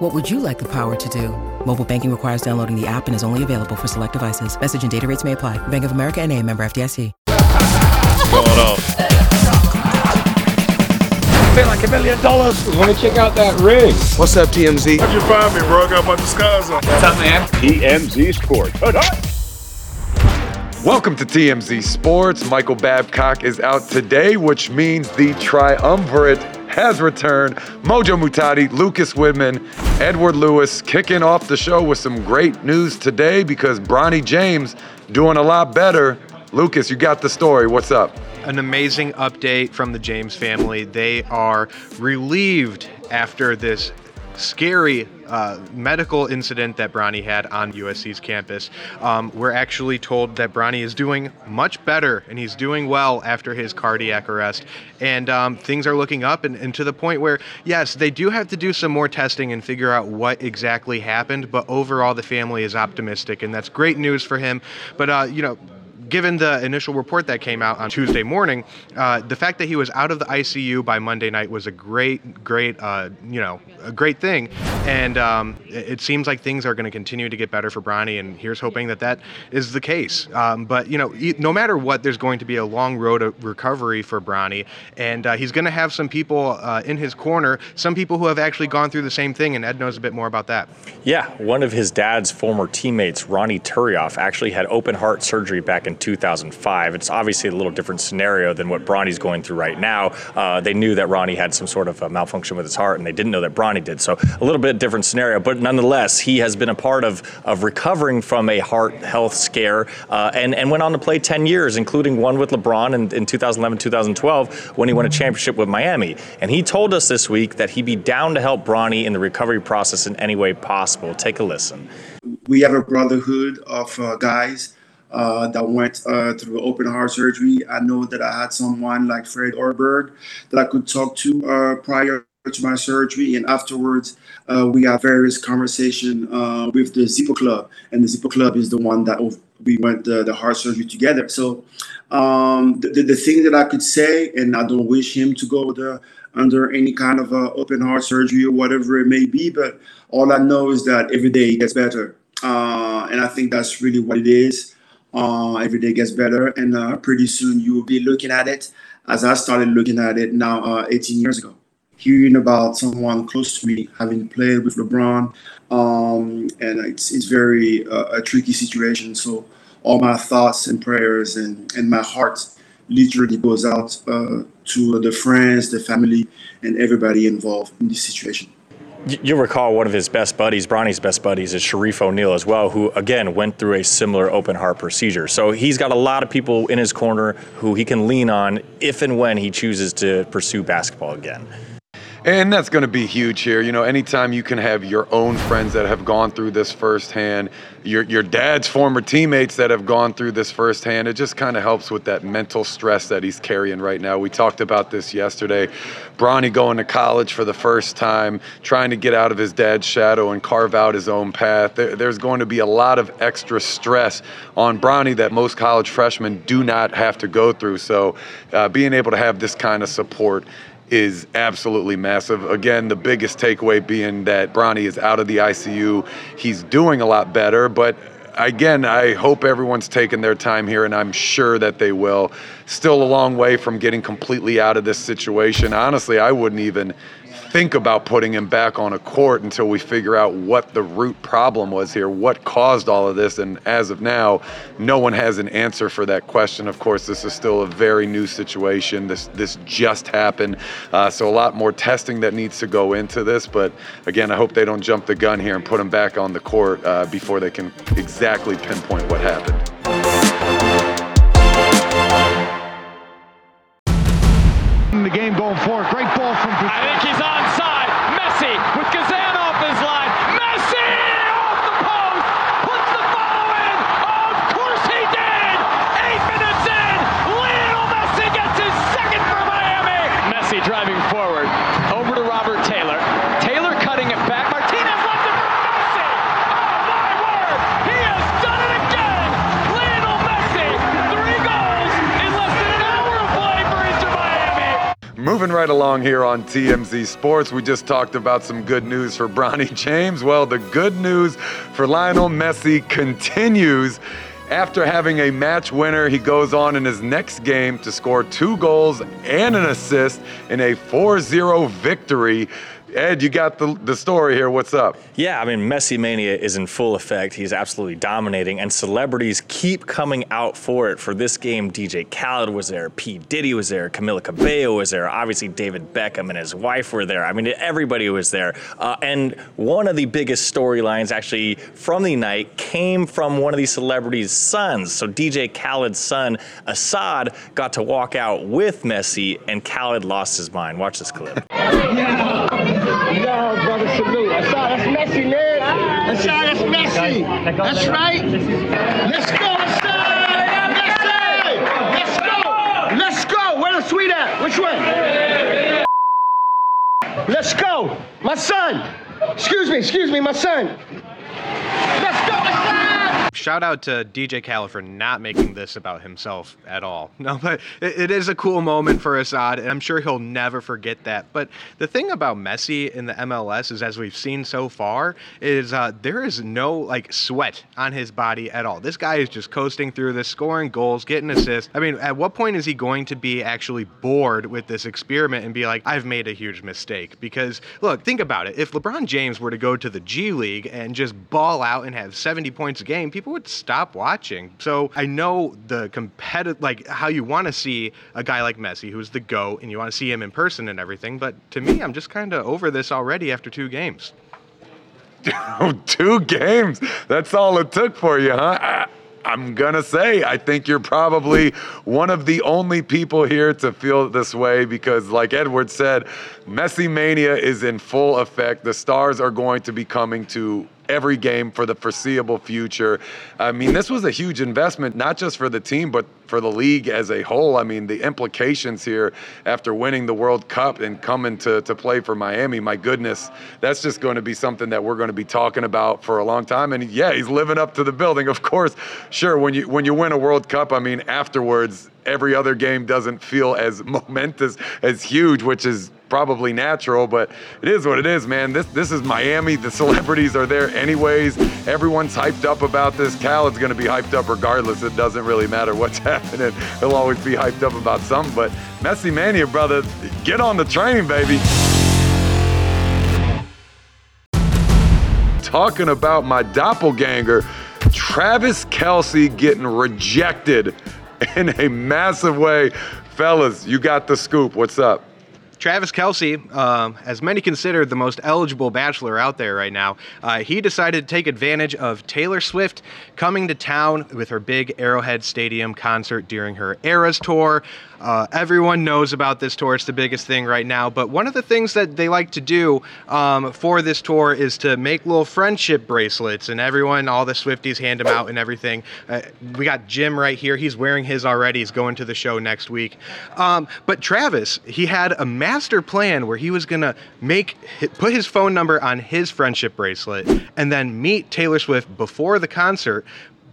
What would you like the power to do? Mobile banking requires downloading the app and is only available for select devices. Message and data rates may apply. Bank of America and a member FDIC. going on? Feel like a million dollars. Want to check out that ring? What's up, TMZ? How'd you find me, bro? I got my disguise on. What's up, man? TMZ Sports. Welcome to TMZ Sports. Michael Babcock is out today, which means the triumvirate has returned. Mojo Muhtadi, Lucas Widman, Edward Lewis kicking off the show with some great news today because Bronny James doing a lot better. Lucas, you got the story. What's up? an amazing update from the James family. They are relieved after this scary uh, medical incident that Bronny had on USC's campus. Um, we're actually told that Bronny is doing much better and he's doing well after his cardiac arrest. And um, things are looking up and, and to the point where, yes, they do have to do some more testing and figure out what exactly happened. But overall, the family is optimistic, and that's great news for him. But, uh, you know, given the initial report that came out on Tuesday morning, uh, the fact that he was out of the ICU by Monday night was a great, great, uh, you know, a great thing. And um, it, seems like things are going to continue to get better for Bronny, and here's hoping that that is the case. Um, but you know, no matter what, there's going to be a long road of recovery for Bronny, and uh, he's going to have some people uh, in his corner, some people who have actually gone through the same thing, and Ed knows a bit more about that. Yeah, one of his dad's former teammates, Ronny Turiaf, actually had open heart surgery back in 2005. It's obviously a little different scenario than what Bronny's going through right now. Uh, they knew that Ronny had some sort of malfunction with his heart, and they didn't know that Bronny did. So a little bit different scenario, but nonetheless, he has been a part of of recovering from a heart health scare, uh, and and went on to play 10 years, including one with LeBron in, in 2011, 2012, when he won a championship with Miami. And he told us this week that he'd be down to help Bronny in the recovery process in any way possible. Take a listen. We have a brotherhood of uh, guys uh, that went uh, through open heart surgery. I know that I had someone like Fred Hoiberg that I could talk to uh, prior to my surgery, and afterwards uh, we had various conversation uh, with the Zipper Club, and the Zipper Club is the one that we went the, the heart surgery together. So um, the, the, thing that I could say, and I don't wish him to go the, under any kind of uh, open heart surgery or whatever it may be, but all I know is that every day he gets better, and I think that's really what it is. Uh, every day gets better, and uh, pretty soon you will be looking at it as I started looking at it now uh, 18 years ago. Hearing about someone close to me having played with LeBron, um, and it's it's very uh, a tricky situation. So all my thoughts and prayers and, and my heart literally goes out uh, to the friends, the family, and everybody involved in this situation. You'll recall one of his best buddies, Bronny's best buddies, is Shareef O'Neal as well, who again went through a similar open heart procedure. So he's got a lot of people in his corner who he can lean on if and when he chooses to pursue basketball again. And that's going to be huge here. You know, anytime you can have your own friends that have gone through this firsthand, your your dad's former teammates that have gone through this firsthand, it just kind of helps with that mental stress that he's carrying right now. We talked about this yesterday. Bronny going to college for the first time, trying to get out of his dad's shadow and carve out his own path. There, there's going to be a lot of extra stress on Bronny that most college freshmen do not have to go through. So, uh, being able to have this kind of support is absolutely massive. Again, the biggest takeaway being that Bronny is out of the ICU. He's doing a lot better, but again, I hope everyone's taking their time here, and I'm sure that they will. Still a long way from getting completely out of this situation. Honestly, I wouldn't even think about putting him back on a court until we figure out what the root problem was here, what caused all of this. And as of now, no one has an answer for that question. Of course, this is still a very new situation. This this just happened, uh, so a lot more testing that needs to go into this. But again, I hope they don't jump the gun here and put him back on the court uh, before they can exactly pinpoint what happened. Moving right along here on TMZ Sports, we just talked about some good news for Bronny James. Well, the good news for Lionel Messi continues. After having a match winner, he goes on in his next game to score two goals and an assist in a 4 0 victory Ed, you got the, the story here. What's up? Yeah, I mean, Messi Mania is in full effect. He's absolutely dominating, and celebrities keep coming out for it. For this game, DJ Khaled was there, P. Diddy was there, Camila Cabello was there, obviously David Beckham and his wife were there. I mean, everybody was there. Uh, and one of the biggest storylines actually from the night came from one of these celebrities' sons. So DJ Khaled's son, Asahd, got to walk out with Messi, and Khaled lost his mind. Watch this clip. Yeah, brother, salute. That's, that's Messi, man. That's, that's Messi. That's right. Let's go, Asahd. Messi. Let's go. Let's go. Where the sweet at? Which way? Let's go. My son. Excuse me, excuse me, my son. Shout out to DJ Khaled for not making this about himself at all. No, but it, it is a cool moment for Asahd, and I'm sure he'll never forget that. But the thing about Messi in the MLS is, as we've seen so far, is uh, there is no like sweat on his body at all. This guy is just coasting through this, scoring goals, getting assists. I mean, at what point is he going to be actually bored with this experiment and be like, I've made a huge mistake? Because look, think about it. If LeBron James were to go to the G League and just ball out and have 70 points a game, people would stop watching. So I know the competitive, like how you want to see a guy like Messi, who's the GOAT, and you want to see him in person and everything. But to me, I'm just kind of over this already after two games. Oh, two games. That's all it took for you, huh? I, I'm going to say, I think you're probably one of the only people here to feel this way because, like Edward said, Messi Mania is in full effect. The stars are going to be coming to every game for the foreseeable future. I mean, this was a huge investment, not just for the team, but for the league as a whole. I mean, the implications here after winning the World Cup and coming to, to play for Miami, my goodness, that's just going to be something that we're going to be talking about for a long time. And yeah, he's living up to the building. Of course, sure, when you when you win a World Cup, I mean, afterwards, every other game doesn't feel as momentous, as huge, which is probably natural, but it is what it is, man. This this is Miami. The celebrities are there anyways. Everyone's hyped up about this. Cal is gonna be hyped up regardless. It doesn't really matter what's happening. He'll always be hyped up about something. But Messi Mania, brother, get on the train, baby. Talking about my doppelganger, Travis Kelce getting rejected in a massive way. Fellas, you got the scoop. What's up? Travis Kelce, um, as many consider the most eligible bachelor out there right now, uh, he decided to take advantage of Taylor Swift coming to town with her big Arrowhead Stadium concert during her Eras tour. Uh, everyone knows about this tour. It's the biggest thing right now. But one of the things that they like to do um, for this tour is to make little friendship bracelets, and everyone, all the Swifties, hand them out and everything. Uh, we got Jim right here. He's wearing his already. He's going to the show next week. Um, but Travis, he had a master plan where he was gonna make put his phone number on his friendship bracelet and then meet Taylor Swift before the concert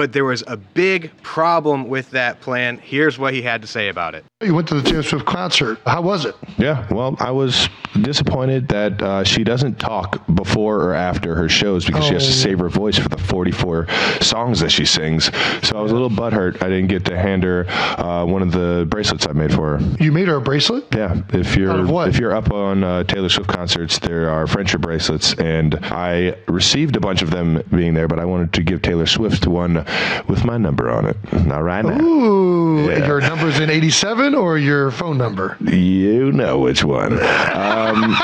but there was a big problem with that plan. Here's what he had to say about it. You went to the Taylor Swift concert. How was it? Yeah, well, I was disappointed that uh, she doesn't talk before or after her shows because oh. she has to oh. save her voice for the 44 songs that she sings. So I was a little butthurt. I didn't get to hand her uh, one of the bracelets I made for her. You made her a bracelet? Yeah. If you're if you're up on uh, Taylor Swift concerts, there are friendship bracelets, and I received a bunch of them being there, but I wanted to give Taylor Swift one with my number on it. Not right now. Ooh, yeah. your number's in 87 or your phone number? You know which one. Um,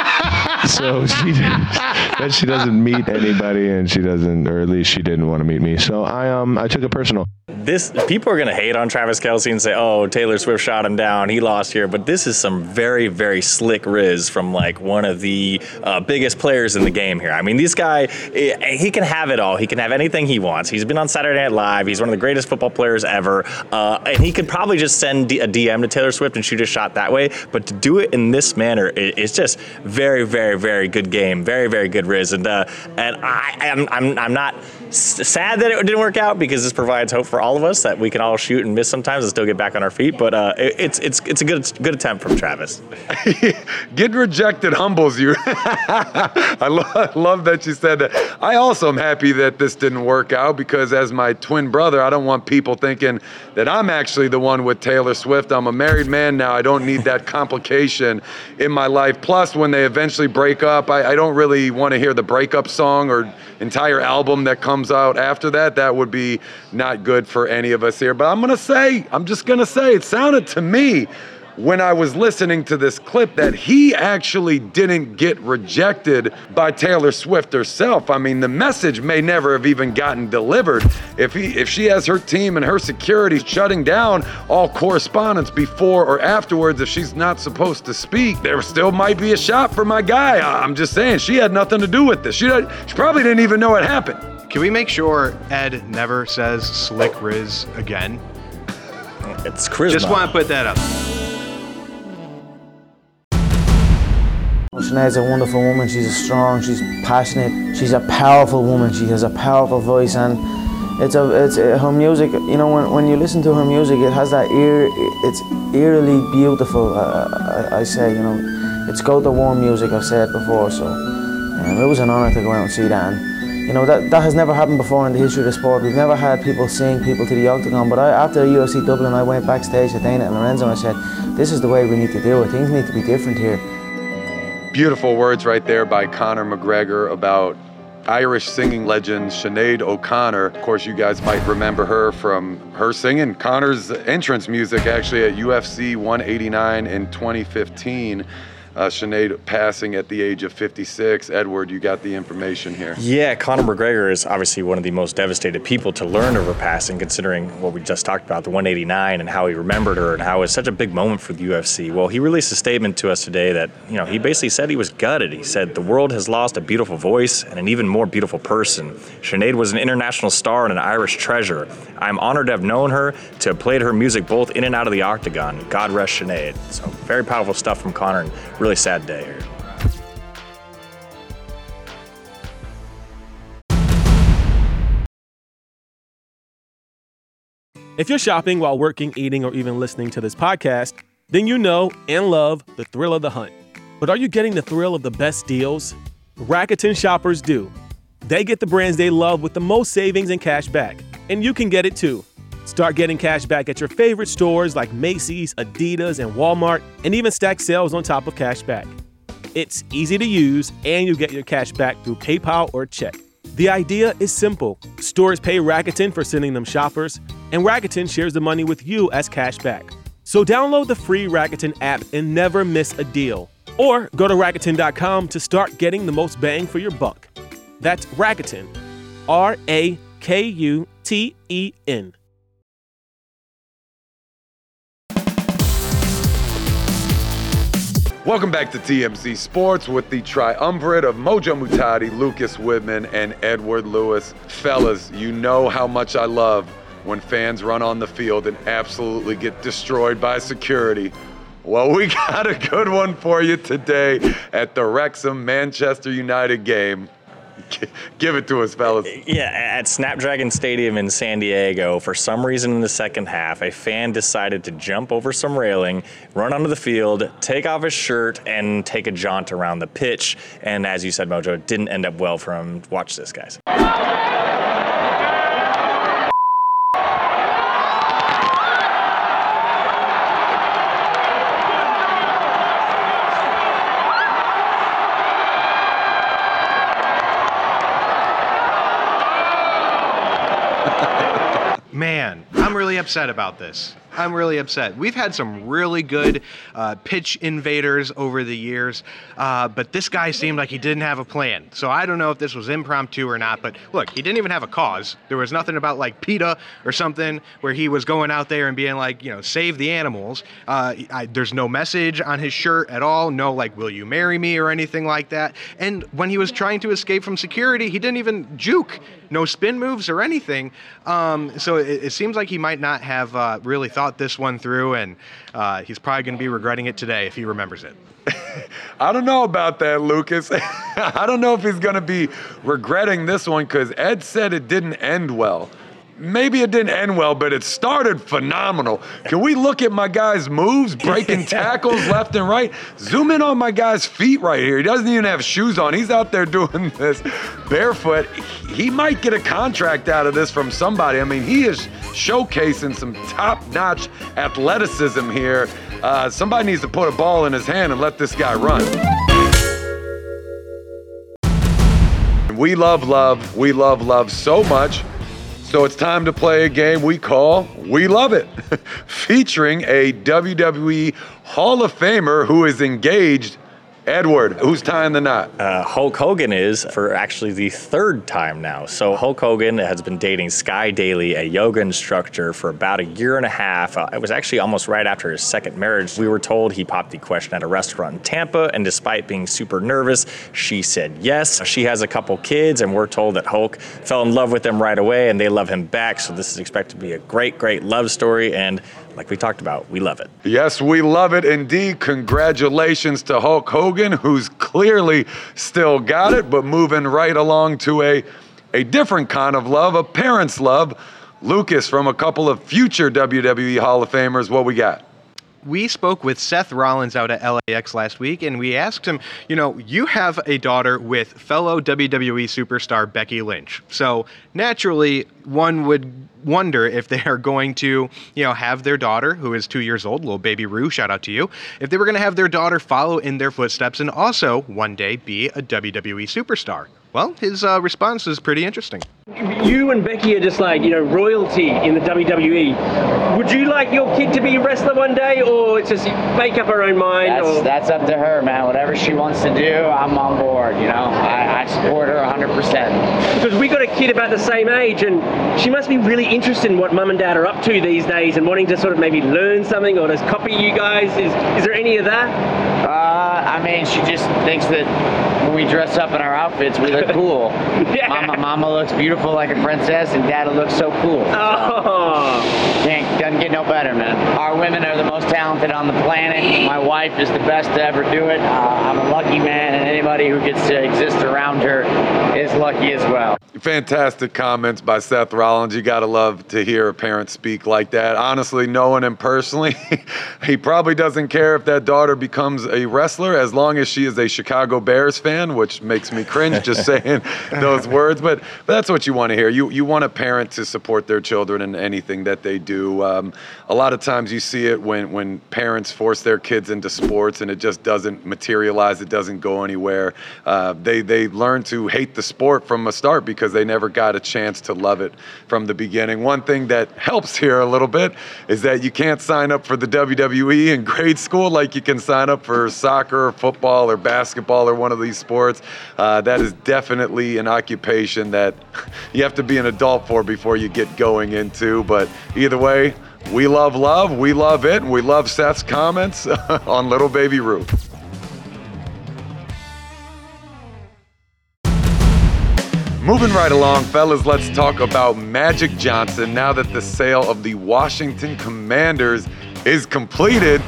so she that she doesn't meet anybody, and she doesn't, or at least she didn't want to meet me. So I um I took it personal this people are gonna hate on Travis Kelce and say, "Oh, Taylor Swift shot him down. He lost here." But this is some very, very slick riz from like one of the uh, biggest players in the game here. I mean, this guy, eh, he can have it all. He can have anything he wants. He's been on Saturday Night Live. He's one of the greatest football players ever, uh, and he could probably just send a DM to Taylor Swift and shoot a shot that way. But to do it in this manner, it's just very, very, very good game. Very, very good riz. And uh, and I, I'm, I'm, I'm not sad that it didn't work out because this provides hope for all of us that we can all shoot and miss sometimes and still get back on our feet. But uh, it, it's it's it's a good good attempt from Travis. Getting rejected humbles you. I, lo- I love that you said that. I also am happy that this didn't work out because, as my twin brother, I don't want people thinking that I'm actually the one with Taylor Swift. I'm a married man now. I don't need that complication in my life. Plus, when they eventually break up, I, I don't really want to hear the breakup song or entire album that comes out after that. That would be not good for any of us here. But I'm going to say, I'm just going to say, it sounded to me when I was listening to this clip that he actually didn't get rejected by Taylor Swift herself. I mean, the message may never have even gotten delivered. If he if she has her team and her security shutting down all correspondence before or afterwards if she's not supposed to speak, there still might be a shot for my guy. I'm just saying she had nothing to do with this. She, she probably didn't even know it happened. Can we make sure Ed never says Slick Riz again? It's charisma. Just want to put that up. Sinead's a wonderful woman. She's a strong. She's passionate. She's a powerful woman. She has a powerful voice, and it's a it's a, her music. You know, when, when you listen to her music, it has that ear. It's eerily beautiful. Uh, I, I say, you know, it's go to warm music. I've said before, so um, it was an honour to go out and see that. And, you know that that has never happened before in the history of the sport. We've never had people sing people to the octagon. But I, after UFC Dublin, I went backstage to Dana and Lorenzo and I said, "This is the way we need to do it. Things need to be different here." Beautiful words right there by Conor McGregor about Irish singing legend Sinead O'Connor. Of course, you guys might remember her from her singing Conor's entrance music actually at UFC 189 in 2015. Uh, Sinead passing at the age of 56. Edward, you got the information here. Yeah, Conor McGregor is obviously one of the most devastated people to learn of her passing, considering what we just talked about, the 189, and how he remembered her and how it was such a big moment for the UFC. Well, he released a statement to us today that, you know, he basically said he was gutted. He said, The world has lost a beautiful voice and an even more beautiful person. Sinead was an international star and an Irish treasure. I'm honored to have known her, to have played her music both in and out of the octagon. God rest Sinead. So, very powerful stuff from Conor, and really sad day here. If you're shopping while working, eating, or even listening to this podcast, then you know and love the thrill of the hunt. But are you getting the thrill of the best deals? Rakuten shoppers do. They get the brands they love with the most savings and cash back. And you can get it too. Start getting cash back at your favorite stores like Macy's, Adidas, and Walmart, and even stack sales on top of cash back. It's easy to use, and you get your cash back through PayPal or check. The idea is simple stores pay Rakuten for sending them shoppers, and Rakuten shares the money with you as cash back. So download the free Rakuten app and never miss a deal. Or go to Rakuten.com to start getting the most bang for your buck. That's Rakuten. R A K U T E N. Welcome back to TMZ Sports with the triumvirate of Mojo Muhtadi, Lucas Widman, and Edward Lewis. Fellas, you know how much I love when fans run on the field and absolutely get destroyed by security. Well, we got a good one for you today at the Wrexham Manchester United game. Give it to us, fellas. Yeah, at Snapdragon Stadium in San Diego, for some reason in the second half, a fan decided to jump over some railing, run onto the field, take off his shirt, and take a jaunt around the pitch. And as you said, Mojo, it didn't end up well for him. Watch this, guys. Really upset about this. I'm really upset. We've had some really good uh, pitch invaders over the years, uh, but this guy seemed like he didn't have a plan. So I don't know if this was impromptu or not, but look, he didn't even have a cause. There was nothing about like PETA or something where he was going out there and being like, you know, save the animals. Uh, I, there's no message on his shirt at all. No, like, will you marry me or anything like that. And when he was trying to escape from security, he didn't even juke. No spin moves or anything. Um, so it, it seems like he might not have uh, really thought this one through, and uh, he's probably going to be regretting it today if he remembers it. I don't know about that, Lucas. I don't know if he's going to be regretting this one because Ed said it didn't end well. Maybe it didn't end well, but it started phenomenal. Can we look at my guy's moves, breaking tackles left and right? Zoom in on my guy's feet right here. He doesn't even have shoes on. He's out there doing this barefoot. He might get a contract out of this from somebody. I mean, he is showcasing some top notch athleticism here. Uh, somebody needs to put a ball in his hand and let this guy run. We love love. We love love so much. So it's time to play a game we call We Love It, featuring a WWE Hall of Famer who is engaged Edward, who's tying the knot? Uh, Hulk Hogan is for actually the third time now. So Hulk Hogan has been dating Sky Daily, a yoga instructor, for about a year and a half. Uh, it was actually almost right after his second marriage. We were told he popped the question at a restaurant in Tampa, and despite being super nervous, she said yes. She has a couple kids, and we're told that Hulk fell in love with them right away, and they love him back. So this is expected to be a great, great love story. And like we talked about, we love it. Yes, we love it indeed. Congratulations to Hulk Hogan, who's clearly still got it, but moving right along to a, a different kind of love, a parent's love. Lucas, from a couple of future WWE Hall of Famers, what we got? We spoke with Seth Rollins out at LAX last week, and we asked him, you know, you have a daughter with fellow WWE superstar Becky Lynch. So naturally, one would wonder if they are going to, you know, have their daughter, who is two years old, little baby Roux, shout out to you, if they were going to have their daughter follow in their footsteps and also one day be a WWE superstar. Well, his uh, response is pretty interesting. You and Becky are just like, you know, royalty in the WWE. Would you like your kid to be a wrestler one day, or it's just make up her own mind? That's, or? that's up to her, man. Whatever she wants to do, I'm on board, you know. I, I support her 100%. Because we got a kid about the same age, and she must be really interested in what mum and dad are up to these days and wanting to sort of maybe learn something or just copy you guys. Is, is there any of that? Uh, I mean, she just thinks that when we dress up in our outfits, we look cool. yeah. Mama, mama looks beautiful like a princess, and Dad looks so cool. Oh. Can't, doesn't get no better, man. Our women are the most talented on the planet. My wife is the best to ever do it. Uh, I'm a lucky man, and anybody who gets to exist around her is lucky as well. Fantastic comments by Seth Rollins. You got to love to hear a parent speak like that. Honestly, knowing him personally, he probably doesn't care if that daughter becomes a wrestler as long as she is a Chicago Bears fan, which makes me cringe just saying those words. But, but that's what you want to hear. You, you want a parent to support their children in anything that they do. Um, a lot of times you see it when, when parents force their kids into sports and it just doesn't materialize, it doesn't go anywhere. Uh, they, they learn to hate the sport from a start because they never got a chance to love it from the beginning. One thing that helps here a little bit is that you can't sign up for the WWE in grade school like you can sign up for soccer or football or basketball or one of these sports. Uh, that is definitely an occupation that you have to be an adult for before you get going into. But either way, we love love, we love it, and we love Seth's comments on Little Baby Roux. Moving right along, fellas, let's talk about Magic Johnson now that the sale of the Washington Commanders is completed.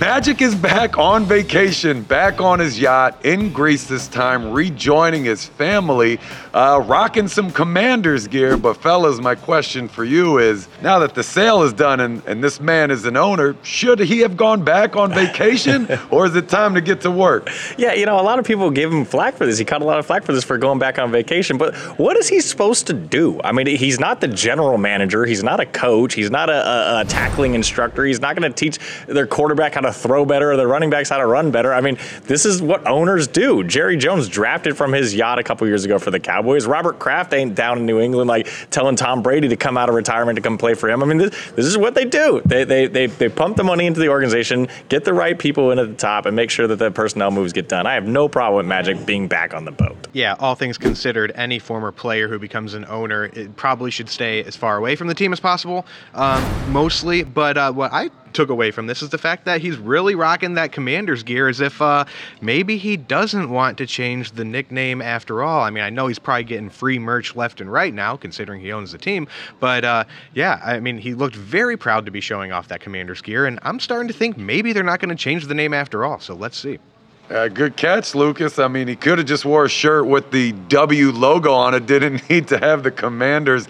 Magic is back on vacation, back on his yacht in Greece this time, rejoining his family, uh, rocking some Commanders gear. But, fellas, my question for you is now that the sale is done and, and this man is an owner, should he have gone back on vacation or is it time to get to work? Yeah, you know, a lot of people gave him flack for this. He caught a lot of flack for this for going back on vacation. But what is he supposed to do? I mean, he's not the general manager, he's not a coach, he's not a, a, a tackling instructor, he's not going to teach their quarterback how to throw better or the running backs how to run better. I mean, this is what owners do. Jerry Jones drafted from his yacht a couple years ago for the Cowboys. Robert Kraft ain't down in New England like telling Tom Brady to come out of retirement to come play for him. I mean, this, this is what they do. They, they, they, they pump the money into the organization, get the right people in at the top, and make sure that the personnel moves get done. I have no problem with Magic being back on the boat. Yeah, all things considered, any former player who becomes an owner probably should stay as far away from the team as possible, um, mostly. But uh, what I took away from this is the fact that he's really rocking that commander's gear as if uh, maybe he doesn't want to change the nickname after all. I mean, I know he's probably getting free merch left and right now, considering he owns the team. But uh, yeah, I mean, he looked very proud to be showing off that commander's gear, and I'm starting to think maybe they're not going to change the name after all. So let's see. Uh, good catch, Lucas. I mean, he could have just wore a shirt with the W logo on it. Didn't need to have the Commanders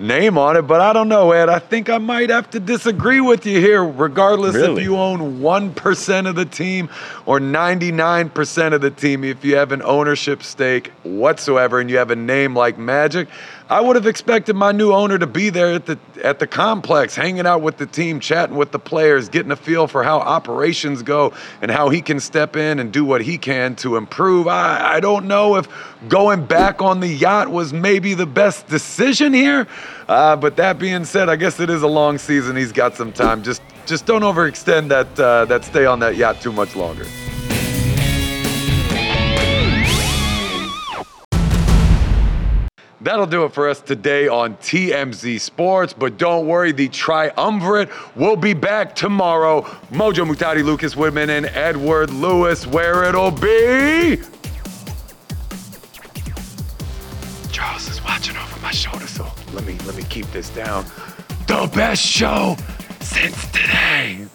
name on it. But I don't know, Ed. I think I might have to disagree with you here, regardless Really? if you own 1% of the team or 99% of the team. If you have an ownership stake whatsoever and you have a name like Magic, I would have expected my new owner to be there at the at the complex, hanging out with the team, chatting with the players, getting a feel for how operations go and how he can step in and do what he can to improve. I, I don't know if going back on the yacht was maybe the best decision here. Uh, but that being said, I guess it is a long season. He's got some time. Just just don't overextend that uh, that stay on that yacht too much longer. That'll do it for us today on TMZ Sports. But don't worry, the triumvirate will be back tomorrow. Mojo Muhtadi, Lucas Widman, and Edward Lewis, where it'll be. Charles is watching over my shoulder, so let me let me keep this down. The best show since today.